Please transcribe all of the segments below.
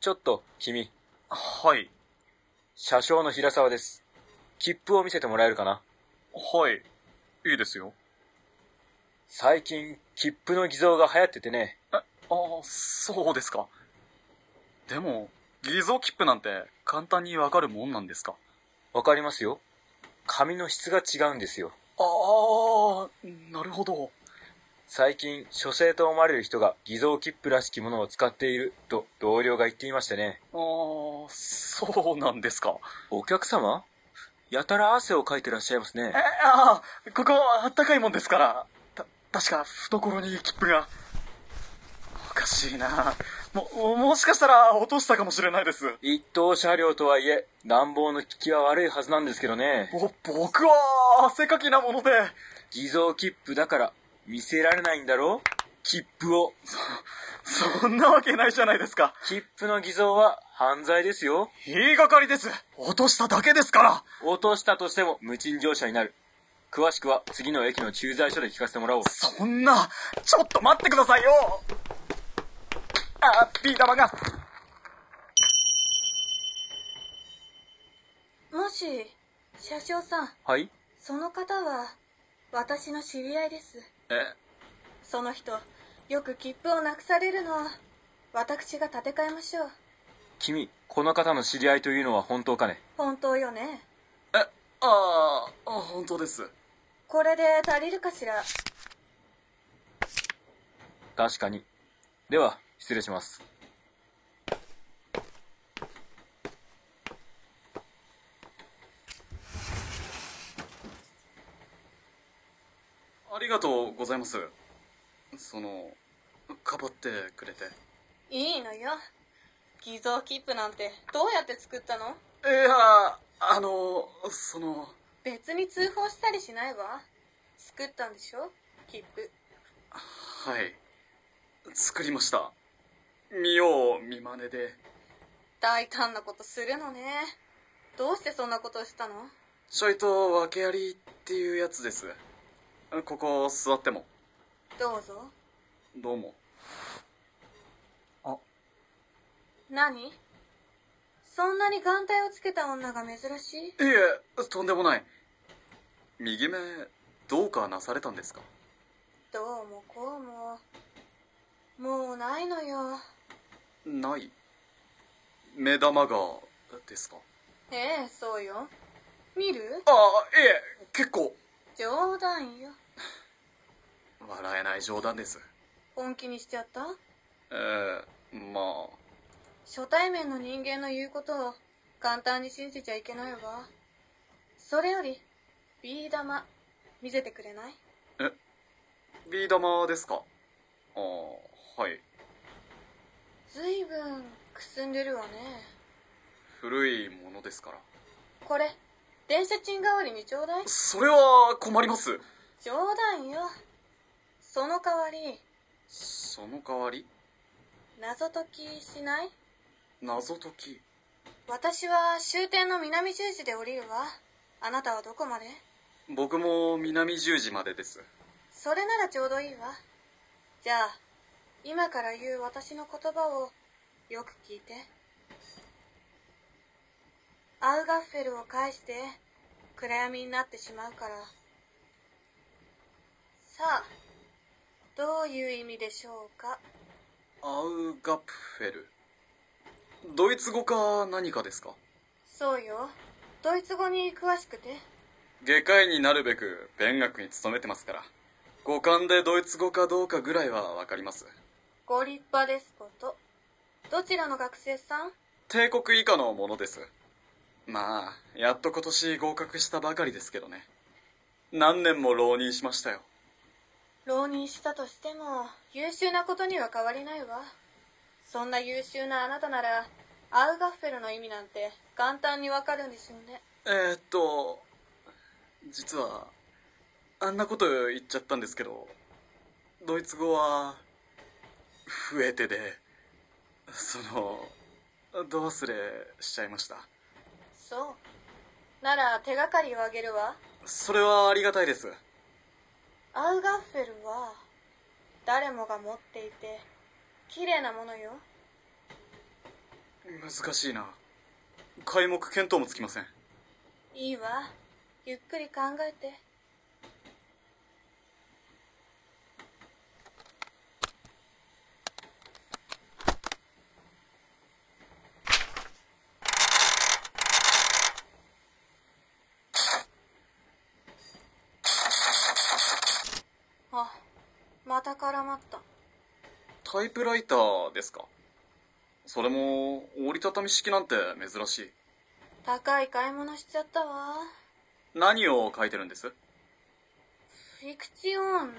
ちょっと、君、はい。車掌の平沢です。切符を見せてもらえるかな？はい。いいですよ。最近、切符の偽造が流行っててね。ああ、そうですか。でも、偽造切符なんて簡単にわかるもんなんですか？わかりますよ。紙の質が違うんですよ。ああ、なるほど。最近、書生と思われる人が偽造切符らしきものを使っていると同僚が言っていましたね。ああ、そうなんですか。お客様？やたら汗をかいてらっしゃいますねえ。、ああ、ここあったかいもんですから。た、確か懐に切符が。おかしいな。も、もしかしたら落としたかもしれないです。一等車両とはいえ、暖房の効きは悪いはずなんですけどね。ぼ、僕は汗かきなもので。偽造切符だから、見せられないんだろ？切符を。そんなわけないじゃないですか。切符の偽造は犯罪ですよ。言いがかりです。落としただけですから。落としたとしても無賃乗車になる。詳しくは次の駅の駐在所で聞かせてもらおう。そんな、ちょっと待ってくださいよあ、ビー玉が。もし、車掌さん、はい？その方は、私の知り合いです。え、その人、よく切符をなくされるのは、私が立て替えましょう。君、この方の知り合いというのは本当かね？本当よね。え、ああ、本当です。これで足りるかしら？確かに。では、失礼します。ありがとうございます。その、かばってくれて。いいのよ。偽造切符なんて、どうやって作ったの？いや、あの、その、別に通報したりしないわ。作ったんでしょ？切符。はい。作りました。見よう見まねで。大胆なことするのね。どうしてそんなことをしたの？ちょいと訳ありっていうやつです。ここ座っても。どうぞ。どうも。何？そんなに眼帯をつけた女が珍しい？いえ、とんでもない。右目、どうかなされたんですか？どうもこうも。もうないのよ。ない？目玉が、ですか？ええ、そうよ。見る？ああ、ええ、結構。冗談よ。笑えない冗談です。本気にしちゃった？ええまあ。初対面の人間の言うことを簡単に信じちゃいけないわ。それより、ビー玉、見せてくれない？え、ビー玉ですか？ああ、はい。ずいぶんくすんでるわね。古いものですから。これ、電車賃代わりにちょうだいそれは困ります。冗談よ。その代わり、その代わり？謎解きしない？謎解き？私は終点の南十字で降りるわ。あなたはどこまで？僕も南十字までです。それならちょうどいいわ。じゃあ、今から言う私の言葉をよく聞いて。アウガッフェルを返して暗闇になってしまうから。さあ、どういう意味でしょうか？アウガプフェル。ドイツ語か何かですか？そうよ。ドイツ語に詳しくて。外科医になるべく勉学に勤めてますから。五感でドイツ語かどうかぐらいはわかります。ご立派ですこと。どちらの学生さん？帝国以下のものです。まあ、やっと今年合格したばかりですけどね。何年も浪人しましたよ。浪人したとしても優秀なことには変わりないわそんな優秀なあなたならアウガッフェルの意味なんて簡単にわかるんでしょうねえー、っと、実は、あんなこと言っちゃったんですけど、ドイツ語は、増えてで、その、ど忘れしちゃいました。そう。なら手がかりをあげるわ。それはありがたいです。アウガッフェルは誰もが持っていて綺麗なものよ。難しいな。皆目見当もつきません。いいわ。ゆっくり考えてあまた絡まった。タイプライターですか？それも折りたたみ式なんて珍しい。高い買い物しちゃったわ。何を書いてるんです？フィクチオン。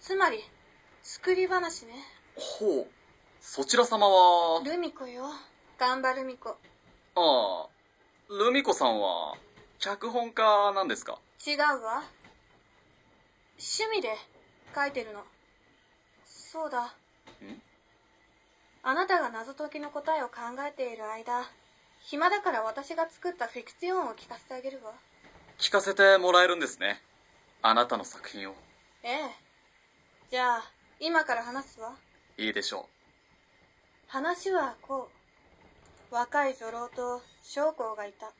つまり作り話ね。ほう。そちら様は？ルミ子よ。頑張ルミ子ああ。ルミ子さんは脚本家なんですか？違うわ。趣味で書いてるの。そうだ。あなたが謎解きの答えを考えている間暇だから私が作ったフィクションを聞かせてあげるわ。聞かせてもらえるんですね。あなたの作品を。ええ。じゃあ今から話すわ。いいでしょ話はこう。若い女郎と将校がいた。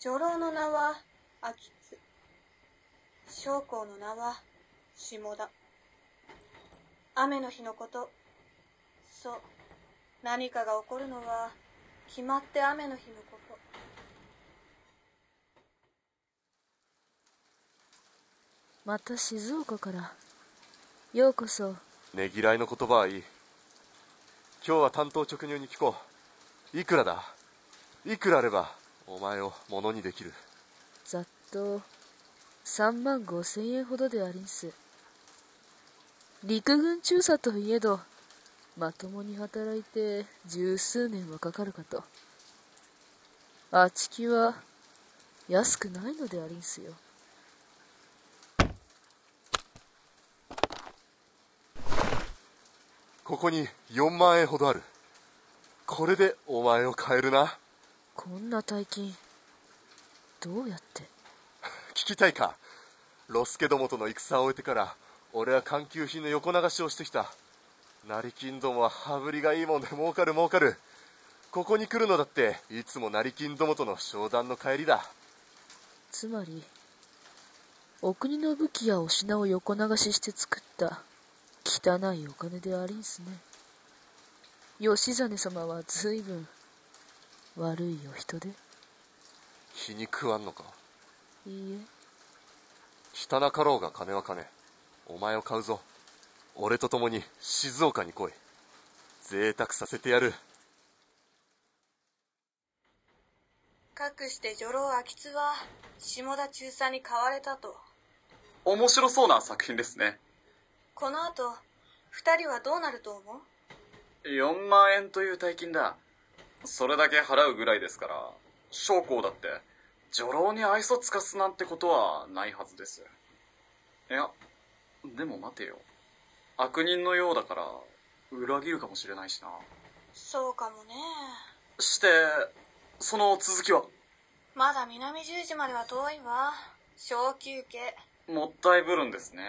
女郎の名は秋津。将校の名は下田。雨の日のこと。そう。何かが起こるのは決まって雨の日のこと。また静岡から。ようこそ。ねぎらいの言葉はいい。今日は担当直入に聞こう。いくらだ？いくらあればお前をものにできる。ざっと。3万5千円ほどでありんす陸軍中佐といえどまともに働いて十数年はかかるかと。あちきは安くないのでありんすよ。ここに4万円ほどある。これでお前を買えるな。こんな大金どうやって？聞きたいか？ロスケどもとの戦を終えてから俺は官給品の横流しをしてきた。成金どもは羽振りがいいもんで儲かる儲かる。ここに来るのだっていつも成金どもとの商談の帰りだ。つまりお国の武器やお品を横流しして作った汚いお金でありんすね。吉実様は随分悪いお人で。気に食わんのか？いいえ。汚かろうが金は金お前を買うぞ。俺と共に静岡に来い。贅沢させてやる。かくして女郎秋津は下田中佐に買われたと。う面白そうな作品ですね。この後二人はどうなると思う？4万円という大金だ。それだけ払うぐらいですから将校だって女郎に愛想つかすなんてことはないはずです。いやでも待てよ。悪人のようだから裏切るかもしれないしな。そうかもね。してその続きは？まだ南十字までは遠いわ。小休憩。もったいぶるんですね。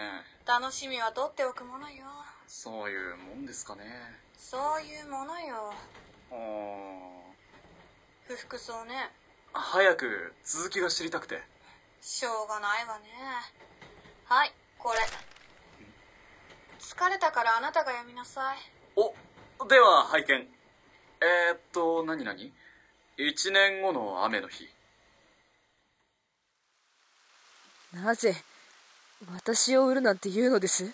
楽しみは取っておくものよ。そういうもんですかね。そういうものよ。うー。ん不服そうね。早く続きが知りたくて。しょうがないわね。はいこれ疲れたからあなたが読みなさい。おでは拝見。えー、っと何何？1年後の雨の日。なぜ私を売るなんて言うのです？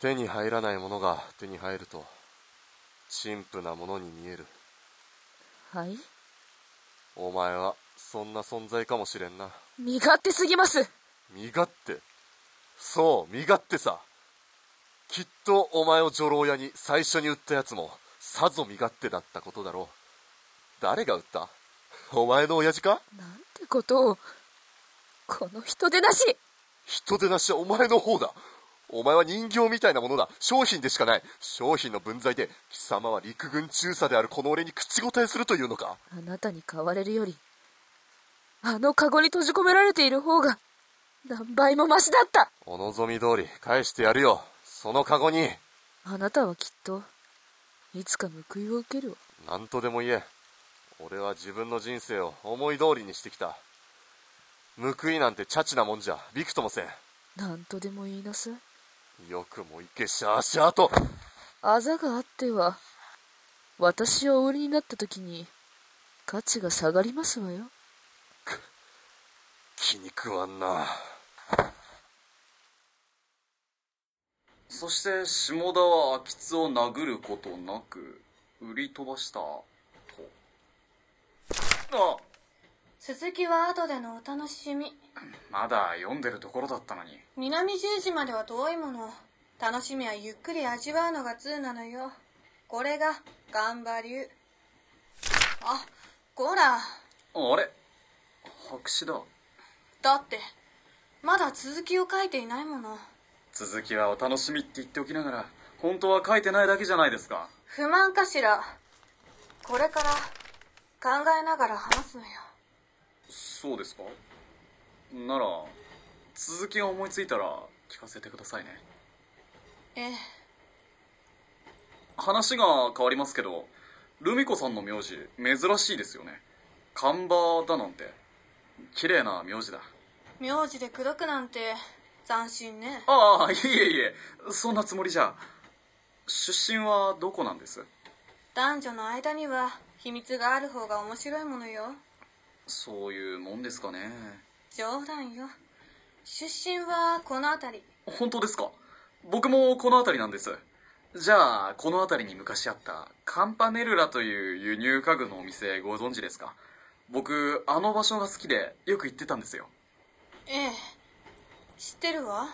手に入らないものが手に入ると陳腐なものに見える。はい？お前はそんな存在かもしれんな。身勝手すぎます。身勝手？そう身勝手さきっとお前を女郎屋に最初に売ったやつもさぞ身勝手だったことだろう。誰が売った？お前の親父か？なんてことをこの人でなし。人でなしはお前の方だ。お前は人形みたいなものだ。商品でしかない。商品の分際で貴様は陸軍中佐であるこの俺に口答えするというのか？あなたに買われるよりあのカゴに閉じ込められている方が何倍もマシだった。お望み通り返してやるよそのカゴに。あなたはきっといつか報いを受けるわ。何とでも言え。俺は自分の人生を思い通りにしてきた。報いなんてチャチなもんじゃびくともせん。何とでも言いなさい。よくもいけシャーシャーと。あざがあっては私を売りになった時に価値が下がりますわよ。気に食わんなそして下田は秋津を殴ることなく売り飛ばした。と。あ。続きは後でのお楽しみ。まだ読んでるところだったのに。南十字までは遠いもの。楽しみはゆっくり味わうのが通なのよ。これがガンバ流。あこらあれ。白紙だ。だってまだ続きを書いていないもの続きはお楽しみって言っておきながら本当は書いてないだけじゃないですか。不満かしら？これから考えながら話すのよ。そうですか？なら続きが思いついたら聞かせてくださいね。ええ。話が変わりますけどルミ子さんの名字珍しいですよね。看板だなんて。綺麗な名字だ。名字で口説くなんて斬新ね。ああいえいえ。そんなつもりじゃ。出身はどこなんです？男女の間には秘密がある方が面白いものよ。そういうもんですかね。冗談よ。出身はこの辺り。本当ですか？僕もこの辺りなんです。じゃあこの辺りに昔あったカンパネルラという輸入家具のお店ご存知ですか？僕あの場所が好きでよく行ってたんですよ。ええ知ってるわ。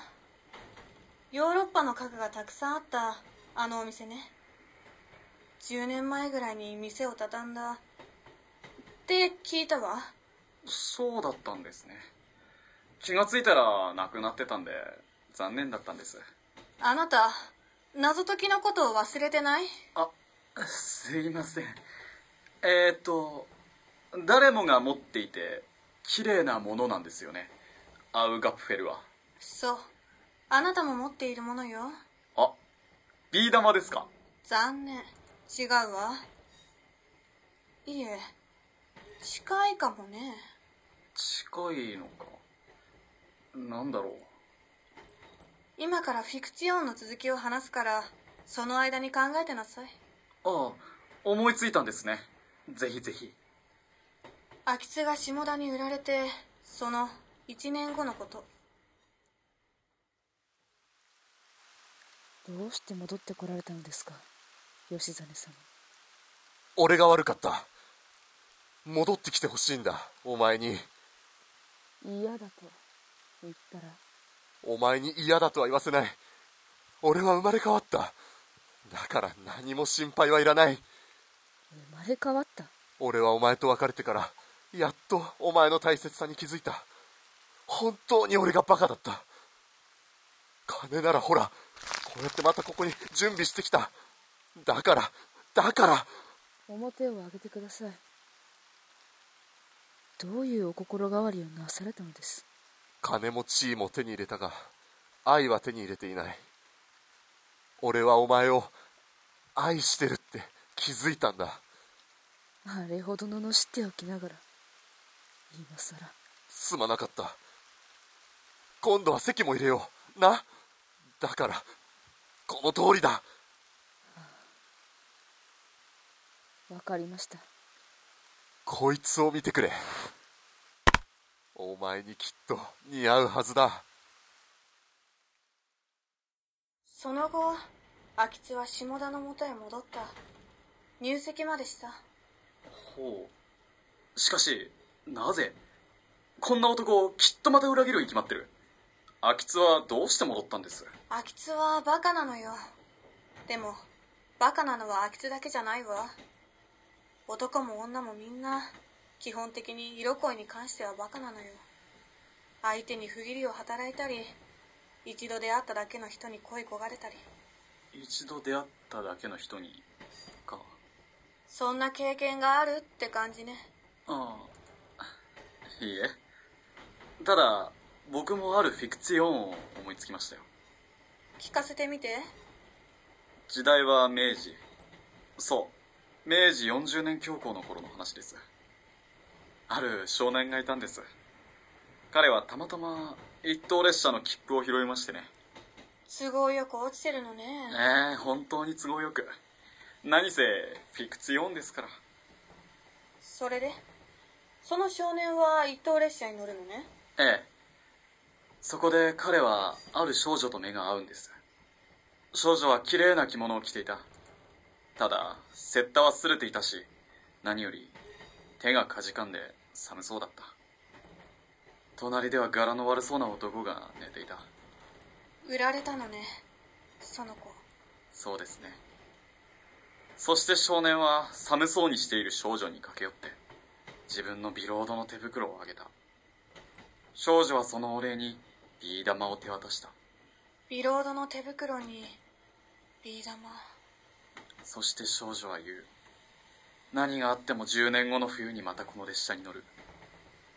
ヨーロッパの家具がたくさんあったあのお店ね。10年前ぐらいに店を畳んだ。って聞いたわ。そうだったんですね。気がついたらなくなってたんで残念だったんです。あなた謎解きのことを忘れてない？あすいません。えー、っと誰もが持っていて綺麗なものなんですよね。アウガプフェルはそう。あなたも持っているものよ。あビー玉ですか？残念。違うわ。いえ近いかもね。近いのか。なんだろう。今からフィクションの続きを話すからその間に考えてなさい。ああ思いついたんですね。ぜひぜひ。空き巣が下田に売られてその1年後のことどうして戻ってこられたのですか？吉実様俺が悪かった。戻ってきてほしいんだお前に。嫌だと言ったら？お前に嫌だとは言わせない。俺は生まれ変わった。だから何も心配はいらない。生まれ変わった？俺はお前と別れてからやっとお前の大切さに気づいた。本当に俺がバカだった。金ならほらこうやってまたここに準備してきた。だからだから。表を上げてください。どういうお心変わりをなされたのです？金も地位も手に入れたが愛は手に入れていない。俺はお前を愛してるって気づいたんだ。あれほど罵っておきながら今さらすまなかった。今度は席も入れよう。な。だからこの通りだ。わかりました。こいつを見てくれ。お前にきっと似合うはずだ。その後空き巣は下田の元へ戻った。入籍までした。ほう。しかしなぜ？こんな男をきっとまた裏切るに決まってる秋津はどうして戻ったんです？空き巣はバカなのよ。でもバカなのは空き巣だけじゃないわ。男も女もみんな基本的に色恋に関してはバカなのよ。相手に不義理を働いたり一度出会っただけの人に恋焦がれたり。一度出会っただけの人にか。そんな経験があるって感じね。ああ。いいえ。ただ僕もあるフィクツィオンを思いつきましたよ。聞かせてみて。時代は明治。そう。明治40年恐慌の頃の話です。ある少年がいたんです。彼はたまたま一等列車の切符を拾いましてね。都合よく落ちてるのね。ええ本当に都合よく。何せフィクツィオンですから。それで？その少年は一等列車に乗るのね。ええそこで彼はある少女と目が合うんです。少女は綺麗な着物を着ていた。ただ雪駄は擦れていたし何より手がかじかんで寒そうだった。隣では柄の悪そうな男が寝ていた。売られたのねその子。そうですね。そして少年は寒そうにしている少女に駆け寄って自分のビロードの手袋をあげた。少女はそのお礼にビー玉を手渡した。ビロードの手袋にビー玉。そして少女は言う。何があっても10年後の冬にまたこの列車に乗る。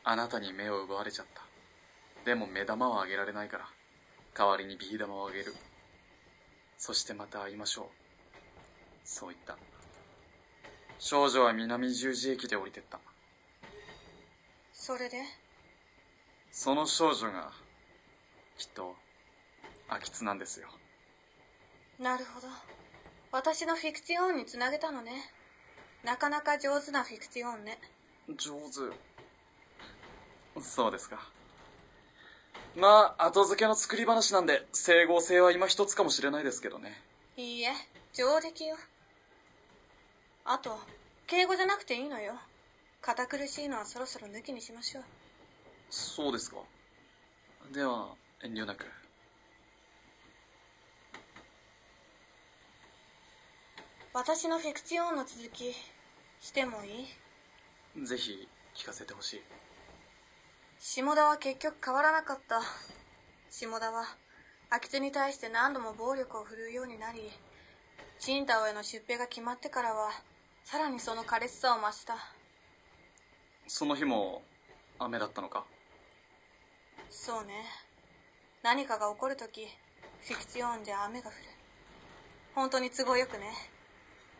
あなたに目を奪われちゃった。でも目玉はあげられないから。代わりにビー玉をあげる。そしてまた会いましょう。そう言った。少女は南十字駅で降りてった。それで？その少女がきっと秋津なんですよ。なるほど。私のフィクティオンにつなげたのね。なかなか上手なフィクティオンね。上手。そうですか。まあ後付けの作り話なんで整合性は今一つかもしれないですけどね。いいえ上出来よ。あと敬語じゃなくていいのよ。堅苦しいのはそろそろ抜きにしましょう。そうですか。では遠慮なく。私のフィクティオンの続きしてもいい？ぜひ聞かせてほしい。下田は結局変わらなかった。下田は秋津に対して何度も暴力を振るうようになりチンタオへの出兵が決まってからはさらにその苛烈さを増した。その日も雨だったのか？そうね何かが起こるときフィクティオンじゃ雨が降る。本当に都合よくね。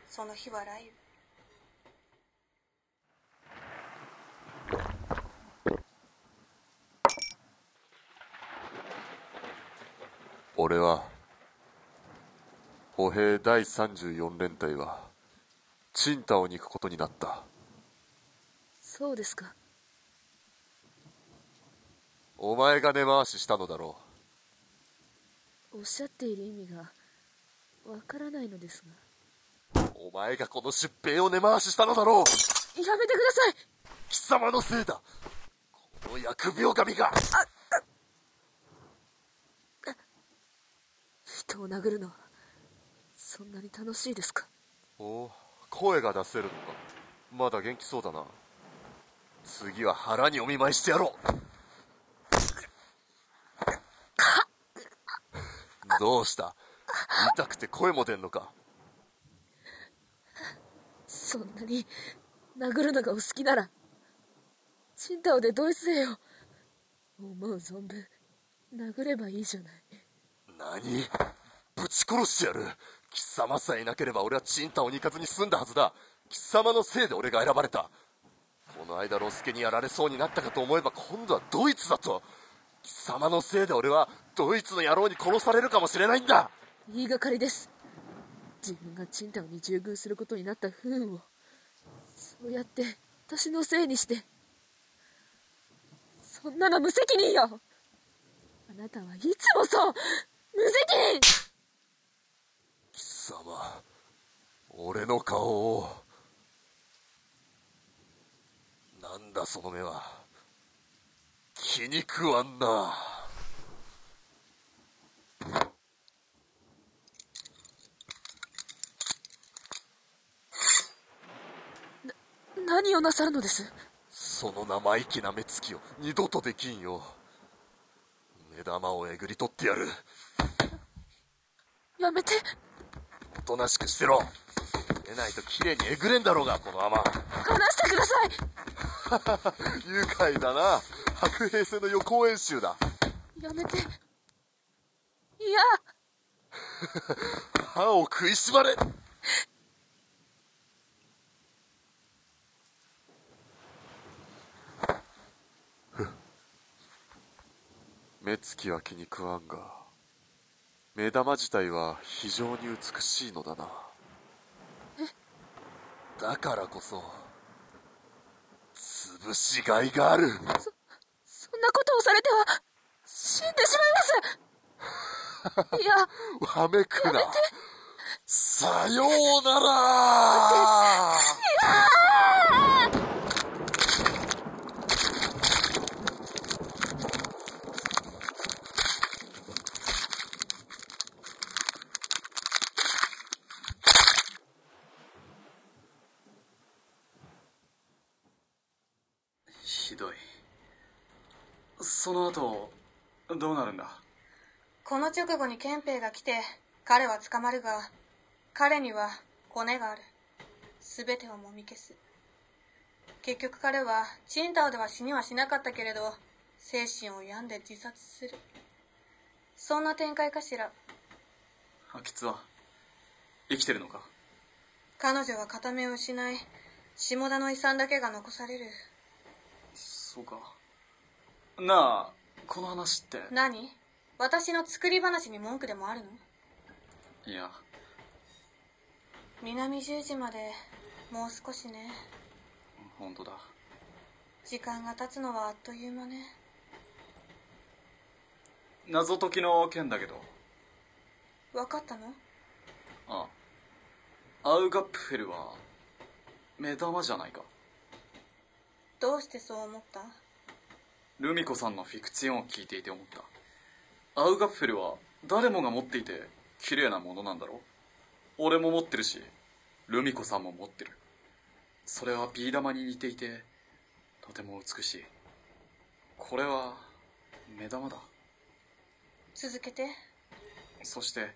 その日は雷雨。俺は歩兵第34連隊はチンタオに行くことになった。そうですか。お前が根回ししたのだろおっしゃっている意味がわからないのですうお前がこの出兵を根回ししたのだろう。がやめてください！貴様のせいだ。この疫病神が。人を殴るのはそんなに楽しいですか？お声が出せるのか。まだ元気そうだな。次は腹にお見舞いしてやろうどうした？痛くて声も出んのか？そんなに殴るのがお好きならチンタオで同一せよ思う存分殴ればいいじゃない。何？ぶち殺してやる。貴様さえいなければ俺はチンタオに行かずに済んだはずだ。貴様のせいで俺が選ばれた。この間ロスケにやられそうになったかと思えば今度はドイツだと貴様のせいで俺はドイツの野郎に殺されるかもしれないんだ。言いがかりです。自分がチンタオに従軍することになった不運を。そうやって私のせいにして。そんなの無責任よ。あなたはいつもそう。無責任。貴様俺の顔を。なんだその目は気に食わんな。何をなさるのです？その生意気な目つきを二度とできんよ。目玉をえぐり取ってやる。やめて。おとなしくしてろ。出ないと綺麗にえぐれんだろうがこの甘離してください。愉快だな白兵戦の予行演習だ。やめて。いや。歯を食いしばれ。目つきは気に食わんが目玉自体は非常に美しいのだな。だからこそ潰しがいがあるそんなことをされては死んでしまいます。いやわめくな。さようなら。ひどいその後どうなるんだ？この直後に憲兵が来て彼は捕まるが彼にはコネがある。全てをもみ消す。結局彼はチンタオでは死にはしなかったけれど精神を病んで自殺する。そんな展開かしら？秋津は生きてるのか？彼女は片目を失い下田の遺産だけが残される。そうかなあこの話って。何？私の作り話に文句でもあるの？いや。南十字までもう少しね。本当だ。時間が経つのはあっという間ね。謎解きの件だけど。分かったの？あ。アウガップフェルは目玉じゃないか。どうしてそう思った？ルミ子さんのフィクツィオンを聞いていて思った。アウガッフェルは誰もが持っていて綺麗なものなんだろ俺も持ってるしルミ子さんも持ってる。それはビー玉に似ていてとても美しい。これは目玉だ。続けて。そして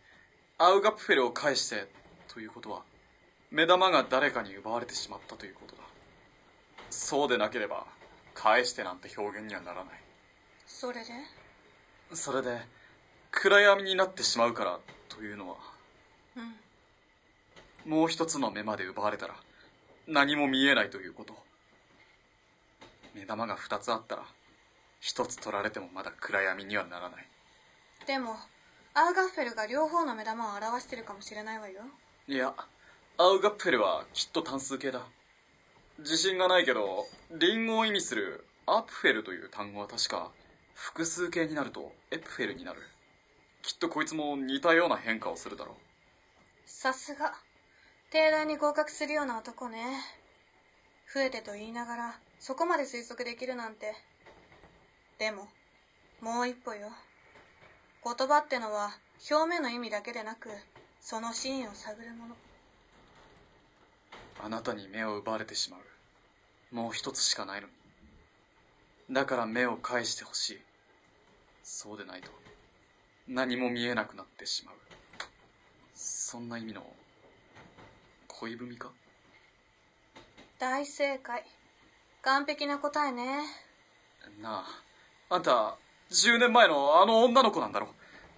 アウガップフェルを返してということは目玉が誰かに奪われてしまったということだ。そうでなければ返してなんて表現にはならない。それで？それで暗闇になってしまうからというのはうん。もう一つの目まで奪われたら何も見えないということ。目玉が二つあったら一つ取られてもまだ暗闇にはならない。でもアウガッフェルが両方の目玉を表してるかもしれないわよ。いやアウガップフェルはきっと単数形だ自信がないけどリンゴを意味するアプフェルという単語は確か複数形になるとエプフェルになる。きっとこいつも似たような変化をするだろう。さすが。帝大に合格するような男ね。増えてと言いながらそこまで推測できるなんて。でももう一歩よ。言葉ってのは表面の意味だけでなくその真意を探るもの。あなたに目を奪われてしまうもう一つしかないの。にだから目を返してほしい。そうでないと。何も見えなくなってしまう。そんな意味の恋文か？大正解。完璧な答えね。なあ。あんた10年前のあの女の子なんだろ？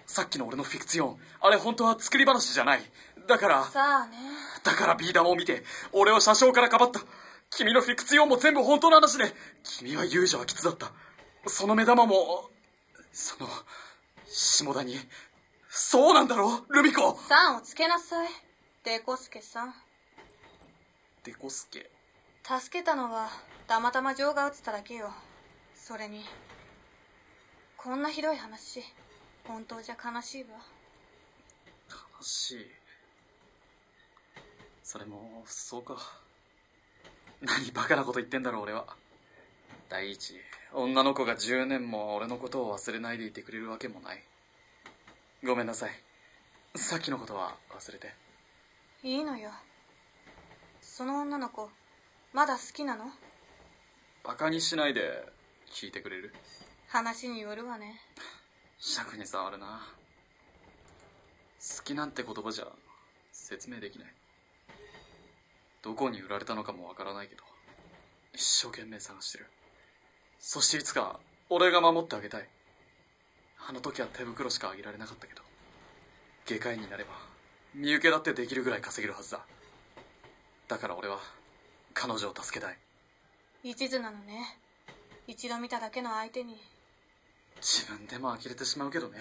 さっきの俺のフィクツィオン。あれ本当は作り話じゃない。だからさあね。だからビー玉を見て俺を車掌からかばった君のフィクツィオンも全部本当の話で君は遊女は吉だった。その目玉もその下田に。そうなんだろルミ子。さんをつけなさい。デコスケさん。デコスケ。助けたのはたまたま情が映っただけよ。それにこんなひどい話。本当じゃ悲しいわ。悲しい。それもそうか何バカなこと言ってんだろう俺は。第一女の子が10年も俺のことを忘れないでいてくれるわけもない。ごめんなさい。さっきのことは忘れて。いいのよ。その女の子まだ好きなの？バカにしないで聞いてくれる？話によるわね。尺に触るな。好きなんて言葉じゃ説明できないどこに売られたのかもわからないけど一生懸命探してる。そしていつか俺が守ってあげたい。あの時は手袋しかあげられなかったけど外科医になれば身請けだってできるぐらい稼げるはずだ。だから俺は彼女を助けたい。一途なのね。一度見ただけの相手に。自分でも呆れてしまうけどね。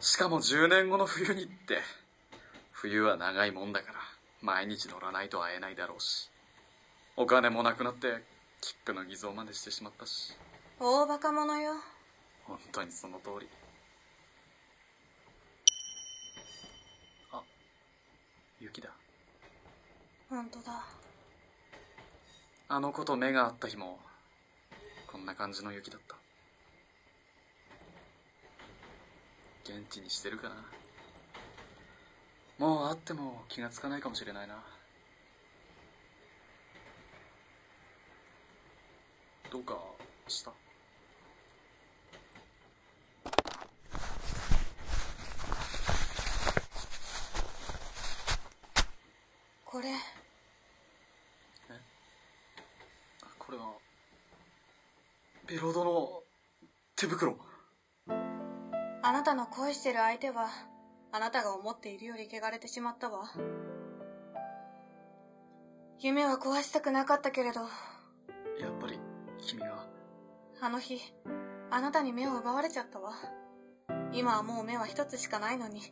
しかも10年後の冬にって。冬は長いもんだから毎日乗らないと会えないだろうしお金もなくなって切符の偽造までしてしまったし。大バカ者よ。本当にその通り。あ雪だ。本当だ。あの子と目が合った日もこんな感じの雪だった。元気にしてるかなもう会っても気がつかないかもしれないな。どうかした？これ。これはビロードの手袋。あなたの恋してる相手はあなたが思っているより汚れてしまったわ。夢は壊したくなかったけれど。やっぱり君は。あの日あなたに目を奪われちゃったわ。今はもう目は一つしかないのに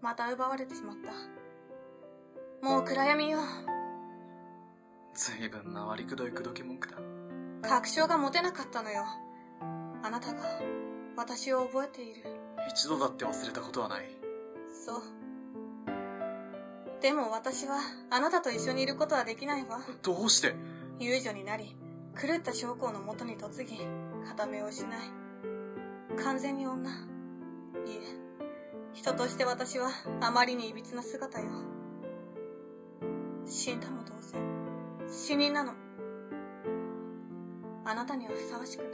また奪われてしまった。もう暗闇よ。随分回りくどい口説き文句だ。確証が持てなかったのよ。あなたが私を覚えている。一度だって忘れたことはないそう。でも私はあなたと一緒にいることはできないわ。どうして？遊女になり狂った将校のもとに嫁ぎ片目を失い完全に女。いえ人として私はあまりに歪な姿よ。死んだも同然死人なの。あなたにはふさわしくない。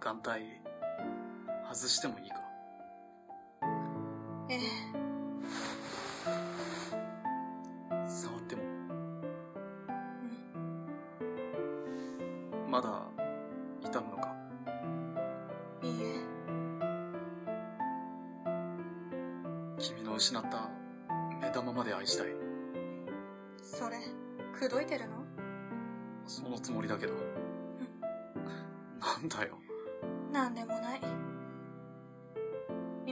眼帯外してもいいか。ええ。触っても。うん。まだ痛むのか？いいえ。君の失った目玉まで愛したい。それ口説いてるの？そのつもりだけど。なんだよ。なんでもない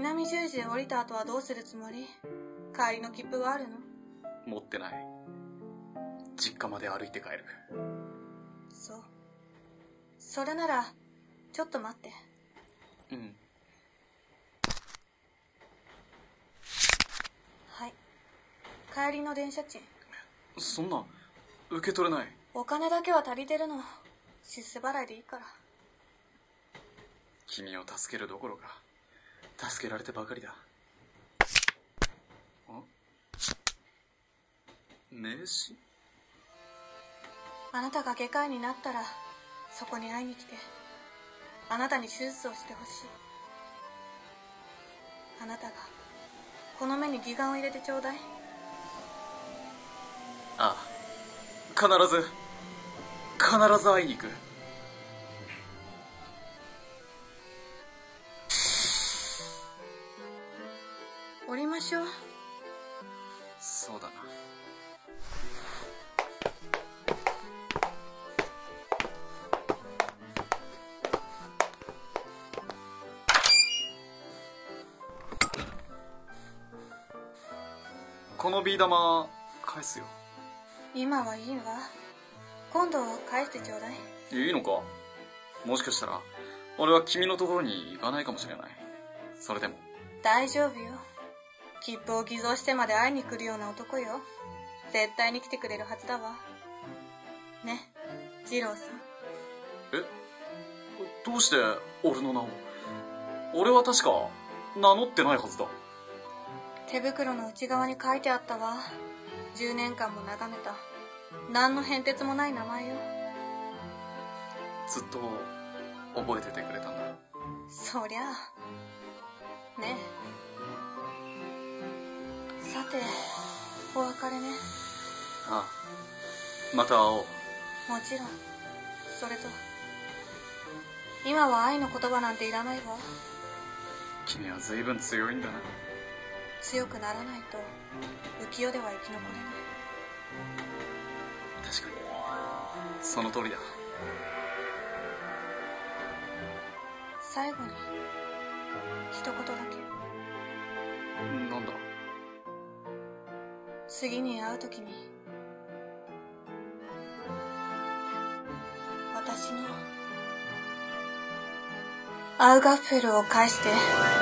南十字で降りた後はどうするつもり？帰りの切符はあるの？持ってない。実家まで歩いて帰る。そう。それならちょっと待って。うん。はい。帰りの電車賃。そんな受け取れない。お金だけは足りてるの。出世払いでいいから。君を助けるどころか助けられてばかりだ。あ？名刺？あなたが外科医になったらそこに会いに来てあなたに手術をしてほしい。あなたがこの目に義眼を入れてちょうだい。ああ必ず必ず会いに行く降りましょう。そうだな。このビー玉返すよ。今はいいわ。今度返してちょうだい。いいのか？もしかしたら俺は君のところに行かないかもしれない。それでも。大丈夫よ切符を偽造してまで会いに来るような男よ。絶対に来てくれるはずだわ。ね二郎さん。え？どうして俺の名を？俺は確か名乗ってないはずだ。手袋の内側に書いてあったわ。10年間も眺めた。何の変哲もない名前よ。ずっと覚えててくれたんだ。そりゃ。あね。えさてお別れね。ああまた会おう。もちろん。それと今は愛の言葉なんていらないわ。君は随分強いんだな。強くならないと浮世では生き残れない。確かに。その通りだ。最後に一言だけ。なんだ？次に会う時に私のアウガッフェルを返して。